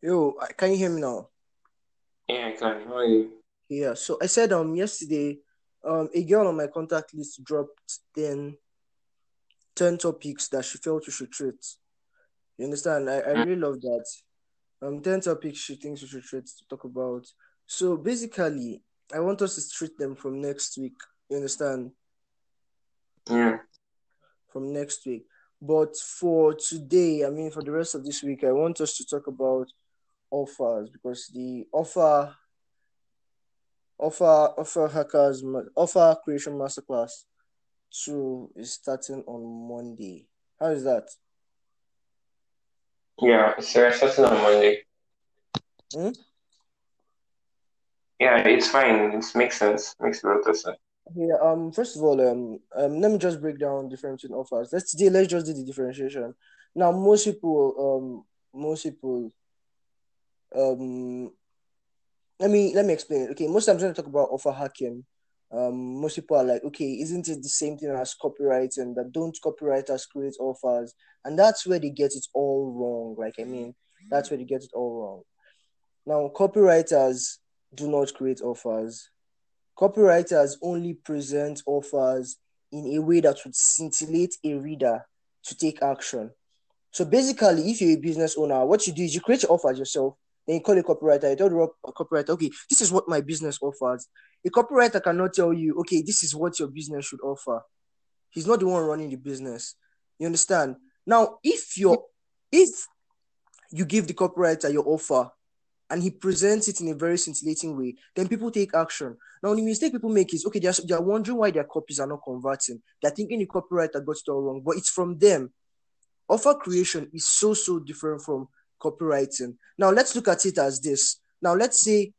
Yo, can you hear me now? Yeah, I can. How are you? Yeah. So I said um yesterday, um a girl on my contact list dropped 10, 10 topics that she felt we should treat. You understand? I, I really love that. Um, ten topics she thinks we should treat to talk about. So basically, I want us to treat them from next week. You understand? Yeah. From next week. But for today, I mean, for the rest of this week, I want us to talk about offers because the offer offer offer hackers offer creation masterclass two is starting on Monday. How is that? Yeah, so we're starting on Monday. Hmm? Yeah, it's fine. It makes sense. Makes a lot of sense. Yeah, um first of all, um, um let me just break down different offers. Let's do, let's just do the differentiation. Now most people um most people um let me let me explain it. Okay, most times when I talk about offer hacking, um, most people are like, okay, isn't it the same thing as copywriting? That don't copywriters create offers, and that's where they get it all wrong. Like, I mean, that's where they get it all wrong. Now, copywriters do not create offers. Copywriters only present offers in a way that would scintillate a reader to take action. So basically, if you're a business owner, what you do is you create your offers yourself then you call a copywriter, you tell the copywriter, okay, this is what my business offers. A copywriter cannot tell you, okay, this is what your business should offer. He's not the one running the business. You understand? Now, if you're if you give the copywriter your offer and he presents it in a very scintillating way, then people take action. Now, the mistake people make is okay, they're, they're wondering why their copies are not converting. They're thinking the copywriter got it all wrong, but it's from them. Offer creation is so, so different from copywriting. Now let's look at it as this. Now let's say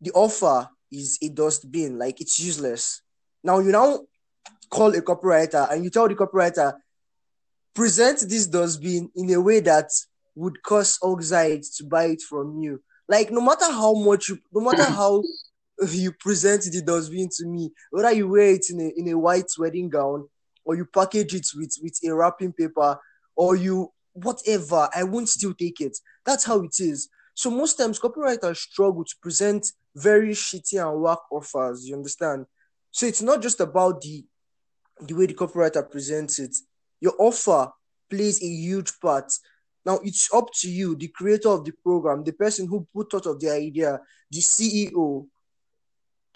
the offer is a dustbin, like it's useless. Now you now call a copywriter and you tell the copywriter, present this dustbin in a way that would cause Oxide to buy it from you. Like no matter how much you, no matter how you present the dustbin to me, whether you wear it in a in a white wedding gown or you package it with with a wrapping paper or you whatever, I won't still take it. That's how it is. So most times copywriters struggle to present very shitty and work offers, you understand? So it's not just about the the way the copywriter presents it. Your offer plays a huge part. Now it's up to you, the creator of the program, the person who put out of the idea, the CEO,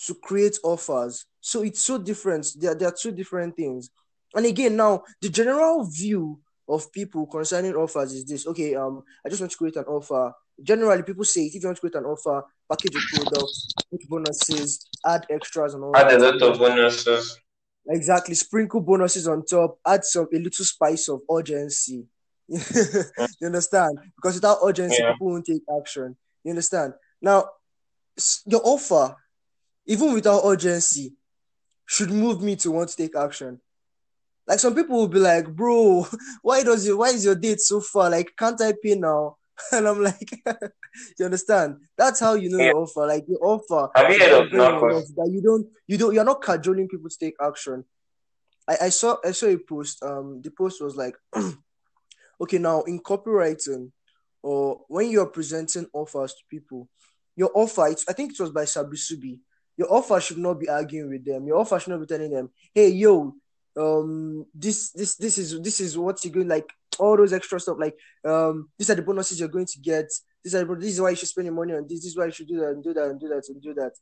to create offers. So it's so different. There, there are two different things. And again, now the general view of people concerning offers is this. Okay um i just want to create an offer. Generally people say if you want to create an offer package your products put bonuses add extras and all add a lot of bonuses. Exactly sprinkle bonuses on top add some a little spice of urgency. You understand? Because without urgency yeah. people won't take action. You understand? Now your offer even without urgency should move me to want to take action like some people will be like, bro, why does your why is your date so far? Like, can't I pay now? And I'm like, you understand? That's how you know yeah. your offer. Like your offer Have you heard of that you don't you don't you're not cajoling people to take action. I, I saw I saw a post. Um the post was like, okay, now in copywriting or when you're presenting offers to people, your offer, it's, I think it was by Sabri Suby, your offer should not be arguing with them. Your offer should not be telling them, hey, yo, um this this this is this is what you're going like all those extra stuff like um these are the bonuses you're going to get. This are this is why you should spend your money on this. This is why you should do that and do that and do that and do that.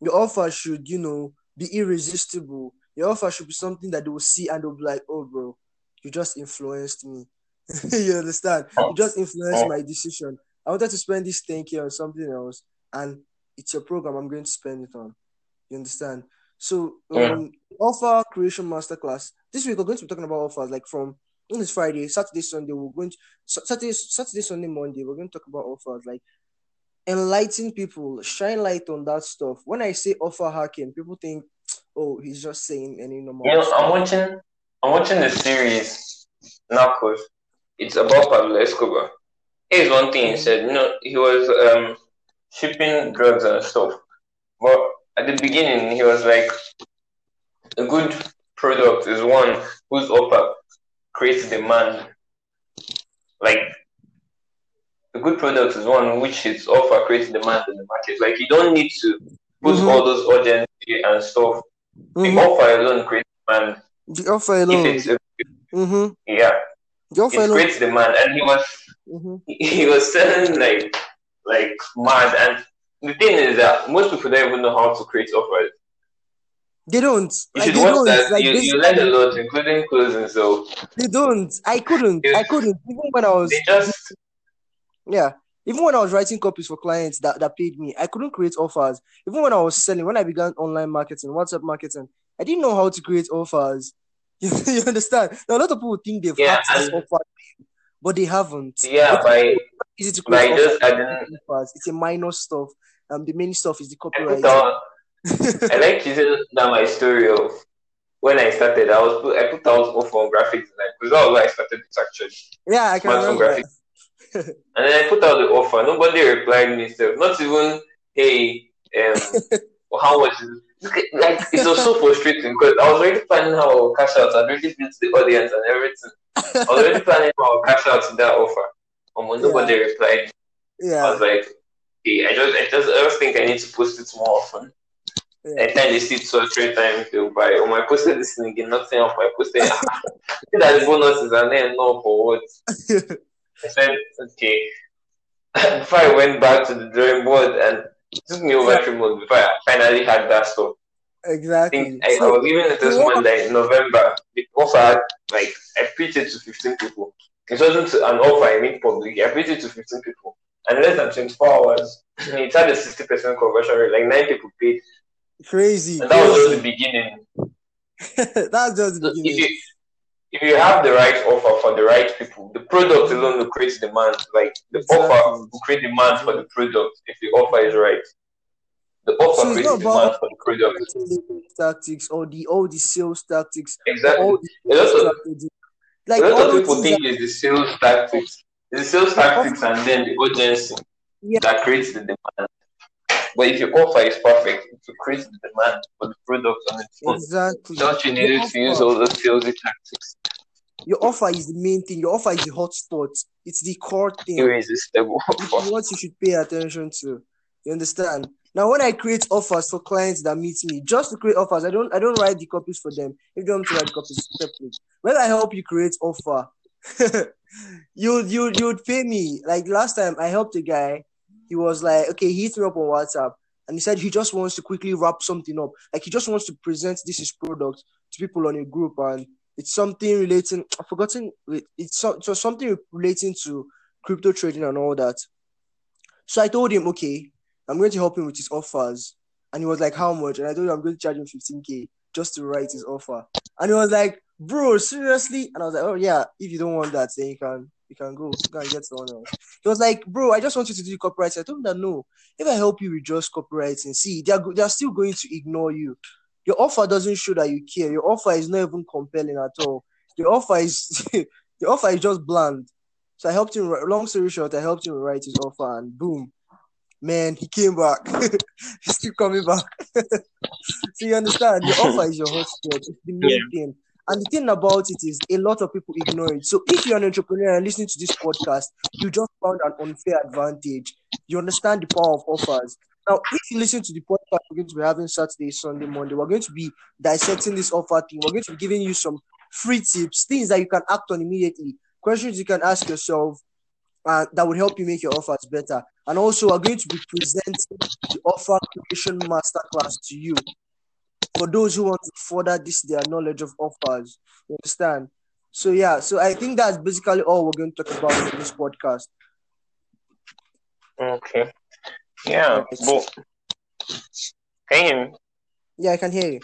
Your offer should you know be irresistible. Your offer should be something that they will see and they'll be like oh bro you just influenced me. You understand? You just influenced my decision. I wanted to spend this 10k on something else and it's your program i'm going to spend it on. You understand so um, yeah. offer creation masterclass. This week we're going to be talking about offers like from on this Friday, Saturday, Sunday. We're going to Saturday, Saturday, Sunday, Monday. We're going to talk about offers like enlighten people, shine light on that stuff. When I say offer hacking, people think, oh, he's just saying any normal. You know, I'm watching. I'm watching the series Narcos. It's about Pablo Escobar. Here's one thing he mm. said. You know, he was um, shipping drugs and stuff, but at the beginning, he was like, a good product is one whose offer creates demand. Like, a good product is one which its offer creates demand in the market. Like you don't need to put Mhm. all those urgency and stuff. The Mhm. offer alone creates demand. The offer If alone. it's a, Mm-hmm. yeah, The offer it alone. creates demand, and he was Mm-hmm. he was selling like like mad. And the thing is that most people don't even know how to create offers. They don't. You Like, should they watch don't. that. Like you, you learn a lot, including closing. So they don't. I couldn't. I couldn't. Even when I was they just yeah. Even when I was writing copies for clients that, that paid me, I couldn't create offers. Even when I was selling, when I began online marketing, WhatsApp marketing, I didn't know how to create offers. You, you understand? Now, a lot of people think they've Yeah, hacked this offer, but they haven't. yeah It's by easy to by just offers. adding. offers. It's a minor stuff. Um, the main stuff is the copyright. out. I like using that my story of when I started. I was put, I put out an offer on graphic design because that was where I started it actually. yeah, I can remember. graphics. And then I put out the offer. Nobody replied me. So not even hey, um, how much? Is like it was so frustrating because I was already planning how I'll cash out. I'd already built the audience and everything. I was already planning I'll cash out to that offer. And when nobody replied, I was like, hey, I just, I just, I just think I need to post it more often. yeah. Anytime they see it two or three times, they'll buy. Oh, my posted this thing again, nothing off my posted. See that bonuses and then no for what? I said, okay. before I went back to the drawing board and it took me over three months before I finally had that stuff. I exactly. think I, I was giving it this so one like November. The offer, like I pitched it to 15 people. It wasn't an offer I made public. I pitched it to 15 people. And less than 24 hours, it had a 60% conversion rate. Like nine people paid. crazy. And that was just the beginning. That's just the So if you if you have the right offer for the right people, the product alone will create demand. Like the Exactly. offer will create demand for the product if the offer is right. The offer So it's creates not demand about for the product. tactics or the all the sales tactics, Exactly. all the lot strategy. Like a lot of people think it's the sales tactics. It's the sales tactics and then the urgency Yeah. that creates the demand. But if your offer is perfect, it will create the demand for the product on its own. exactly. Don't you need to use all those salesy tactics? your offer is the main thing. Your offer is the hot spot. It's the core thing. Irresistible It's what you should pay attention to. You understand? Now, when I create offers for clients that meet me, just to create offers, I don't I don't write the copies for them. If they want to write the copies separately. When I help you create offer, you you you'd pay me. Like last time I helped a guy, he was like, okay, he hit me up on WhatsApp and he said he just wants to quickly wrap something up. Like he just wants to present this his product to people on a group and it's something relating I've forgotten it's so, so something relating to crypto trading and all that. So I told him, okay, I'm going to help him with his offers. And he was like, how much? And I told him I'm going to charge him 15k just to write his offer. And he was like, bro, seriously? And I was like, oh yeah, if you don't want that, then you can you can go. Can get someone else. He was like, bro, I just want you to do the copywriting. I told him that no. If I help you with just copywriting, see, they're go- they're still going to ignore you. Your offer doesn't show that you care. Your offer is not even compelling at all. The offer is the offer is just bland. So I helped him. Long story short, I helped him write his offer, and boom, man, he came back. He's still coming back. so you understand? the offer is your hotspot. It's the main thing. And the thing about it is, a lot of people ignore it. So if you're an entrepreneur and listening to this podcast, you just found an unfair advantage. You understand the power of offers. Now, if you listen to the podcast, we're going to be having Saturday, Sunday, Monday. We're going to be dissecting this offer thing. We're going to be giving you some free tips, things that you can act on immediately, questions you can ask yourself uh, that would help you make your offers better. And also, we're going to be presenting the offer creation masterclass to you for those who want to further this their knowledge of offers. You understand? So yeah, so I think that's basically all we're going to talk about in this podcast. Okay. Yeah, but can you hear me? Yeah, I can hear you.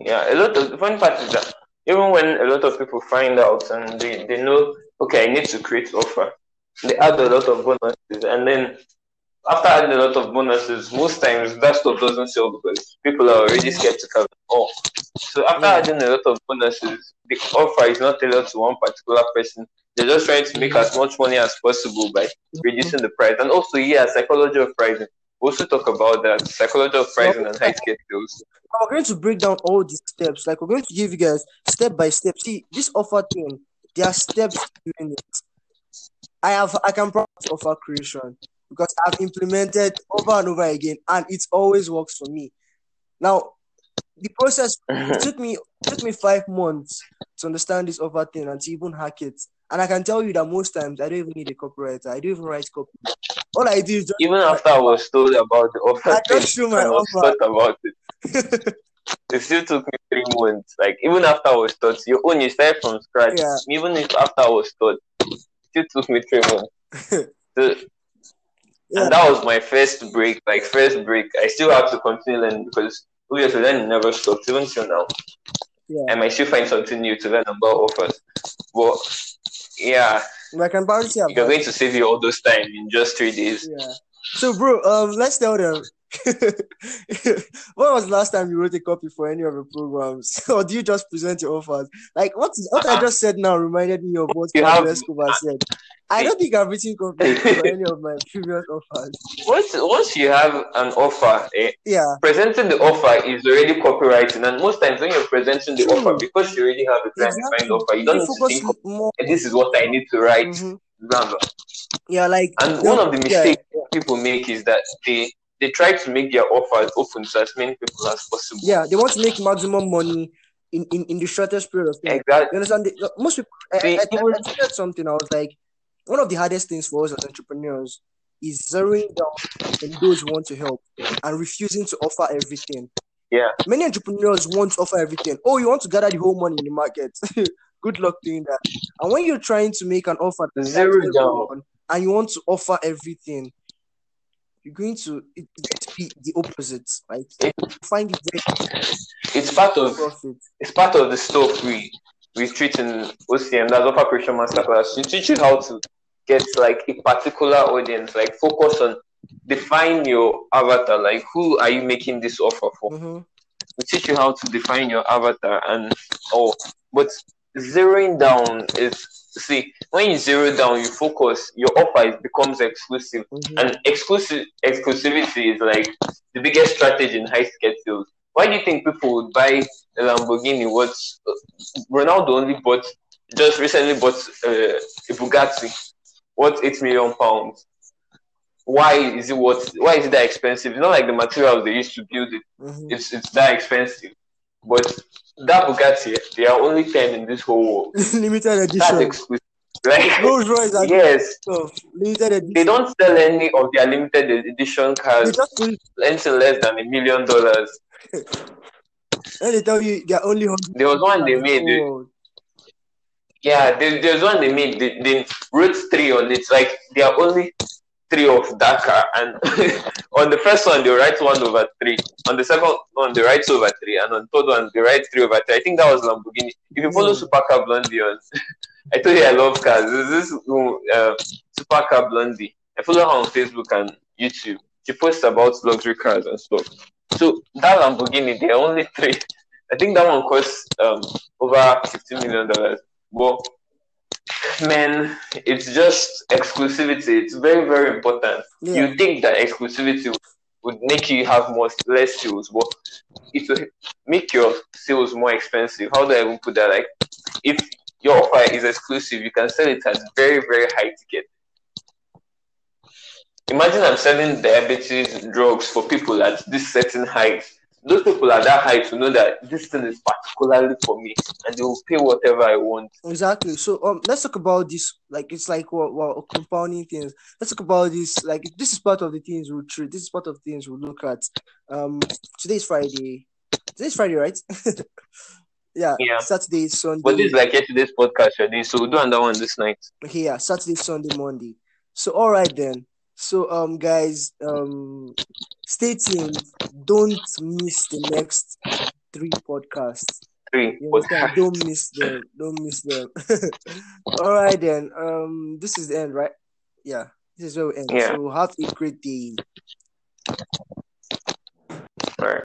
Yeah, a lot of the funny part is that even when a lot of people find out and they, they know, okay, I need to create offer, they add a lot of bonuses, and then after adding a lot of bonuses, most times that stuff doesn't sell because people are already skeptical. Oh, so after adding a lot of bonuses, the offer is not tailored to one particular person. They're just trying to make as much money as possible by reducing the price. And also, yeah, psychology of pricing. We also talk about that psychology of pricing and high scale deals. We're going to break down all these steps. Like we're going to give you guys step by step. See, this offer thing, there are steps to doing it. I have I can practice offer creation because I've implemented over and over again, and it always works for me. Now, the process took me took me five months to understand this offer thing and to even hack it. And I can tell you that most times I don't even need a copywriter. I don't even write copy. All I do is just Even after I was told about the offer, I thing, just show my I offer. about it. It still took me three months. Like even after I was taught, your own you started from scratch. Yeah. Even if after I was taught, it still took me three months. So, Yeah. And that was my first break. Like first break, I still have to continue learning because obviously learning never stops. Even till now, Yeah. I might still find something new to learn about offers. But yeah, I can probably say you're going to save you all those time in just three days. Yeah. So, bro, um, let's tell them. when was the last time you wrote a copy for any of your programs, or do you just present your offers? Like what is what I just said now reminded me of what You Pablo have- Escobar said. I don't think I've written copies for any of my previous offers. Once once you have an offer, eh, Yeah, presenting the offer is already copywriting, and most times when you're presenting the True. offer, because you already have a client exactly. defined offer, you don't need to think, more. "Eh, this is what I need to write. Mhm. blah, blah. Yeah, like And one of the yeah, mistakes people make is that they they try to make their offers open to as many people as possible. yeah, they want to make maximum money in, in, in the shortest period of time. Exactly. You understand? They- uh, most people, I, See, I, I, even- I said something. I was like, one of the hardest things for us as entrepreneurs is zeroing down on those who want to help and refusing to offer everything. Yeah. Many entrepreneurs want to offer everything. Oh, you want to gather the whole money in the market. Good luck doing that. And when you're trying to make an offer Zero down. everyone and you want to offer everything, you're going to it, it's going to be the opposite. Like you find it very It's part of profit. it's part of the stuff we we treat in OCM, that's Offer Creation Masterclass. We teach you how to get like a particular audience, like focus on define your avatar, like who are you making this offer for? hmm We teach you how to define your avatar and oh but zeroing down is see when you zero down you focus your offer is, becomes exclusive hmm and exclusive exclusivity is like the biggest strategy in high ticket sales. Why do you think people would buy a Lamborghini? What Ronaldo only bought just recently bought uh, a Bugatti, worth eight million pounds. Why is it what? Why is it that expensive? It's not like the materials they used to build it. hmm It's it's that expensive. But that Bugatti, eh? there are only ten in this whole world. Limited edition. That's exclusive. Like Rolls Royce yes. Limited edition. they don't sell any of their limited edition cars just put it- anything less than a million dollars. and they tell you they're only hundred. There was one they made. They, Oh, yeah, there, there's one they made. They, they wrote three on it. Like there are only three of that car, and on the first one they write one over three. On the second one they write two over three, and on the third one they write three over three. I think that was Lamborghini. If you follow Hmm. Supercar Blondie on, I told you I love cars. This uh, Supercar Blondie. I follow her on Facebook and YouTube. She posts about luxury cars and stuff. So that Lamborghini, there are only three. I think that one costs um, over fifty million dollars. But man, it's just exclusivity. It's very, very important. Yeah. You think that exclusivity would make you have more less sales, but it will make your sales more expensive. How do I even put that? Like, if your offer is exclusive, you can sell it at very, very high ticket. Imagine I'm selling diabetes drugs for people at this certain height. Those people at that height will know that this thing is particularly for me, and they will pay whatever I want. Exactly. So um, let's talk about this. Like it's like what what compounding things. Let's talk about this. Like this is part of the things we'll treat. This is part of the things we'll look at. Um, today's Friday. Today's Friday, right? yeah. Yeah. Saturday, Sunday. But this is like yesterday's podcast, Shadi, so we'll do another one this night. Okay, yeah, Saturday, Sunday, Monday. So all right then. So um guys, um stay tuned. Don't miss the next three podcasts. Three podcasts. Don't miss them. Don't miss them. all right then. Um this is the end, right? Yeah. This is where we end. Yeah. So have a great day.